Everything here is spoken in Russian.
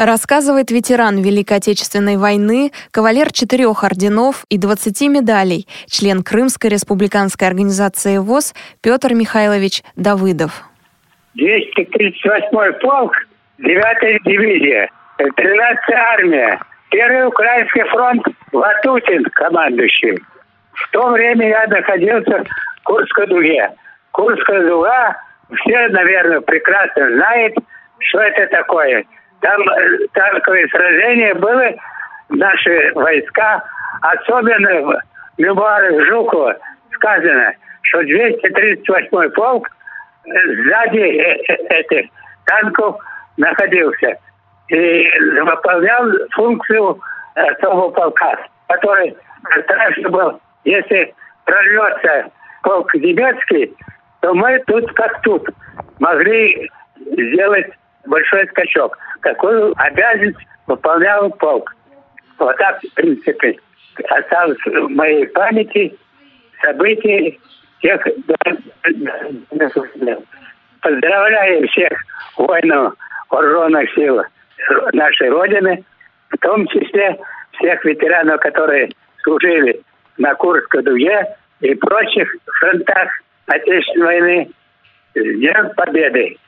Рассказывает ветеран Великой Отечественной войны, кавалер четырех орденов и 20 медалей, член Крымской республиканской организации ВОЗ Петр Михайлович Давыдов. 238 полк, 9 дивизия, 13 армия, Первый Украинский фронт, Ватутин командующий. В то время я находился в Курской дуге. Курская дуга, все, наверное, прекрасно знают, что это такое. Там э, танковые сражения были, наши войска, особенно в мемуарах Жукова сказано, что 238 полк э, сзади э, этих танков находился и выполнял функцию особого полка, который страшно был. Если прорвется полк немецкий, то мы тут как тут могли сделать большой скачок. Какую обязанность выполнял полк. Вот так, в принципе, осталось в моей памяти события тех... Поздравляю всех воинов вооруженных сил нашей Родины, в том числе всех ветеранов, которые служили на Курской дуге и прочих фронтах Отечественной войны. С Днем Победы!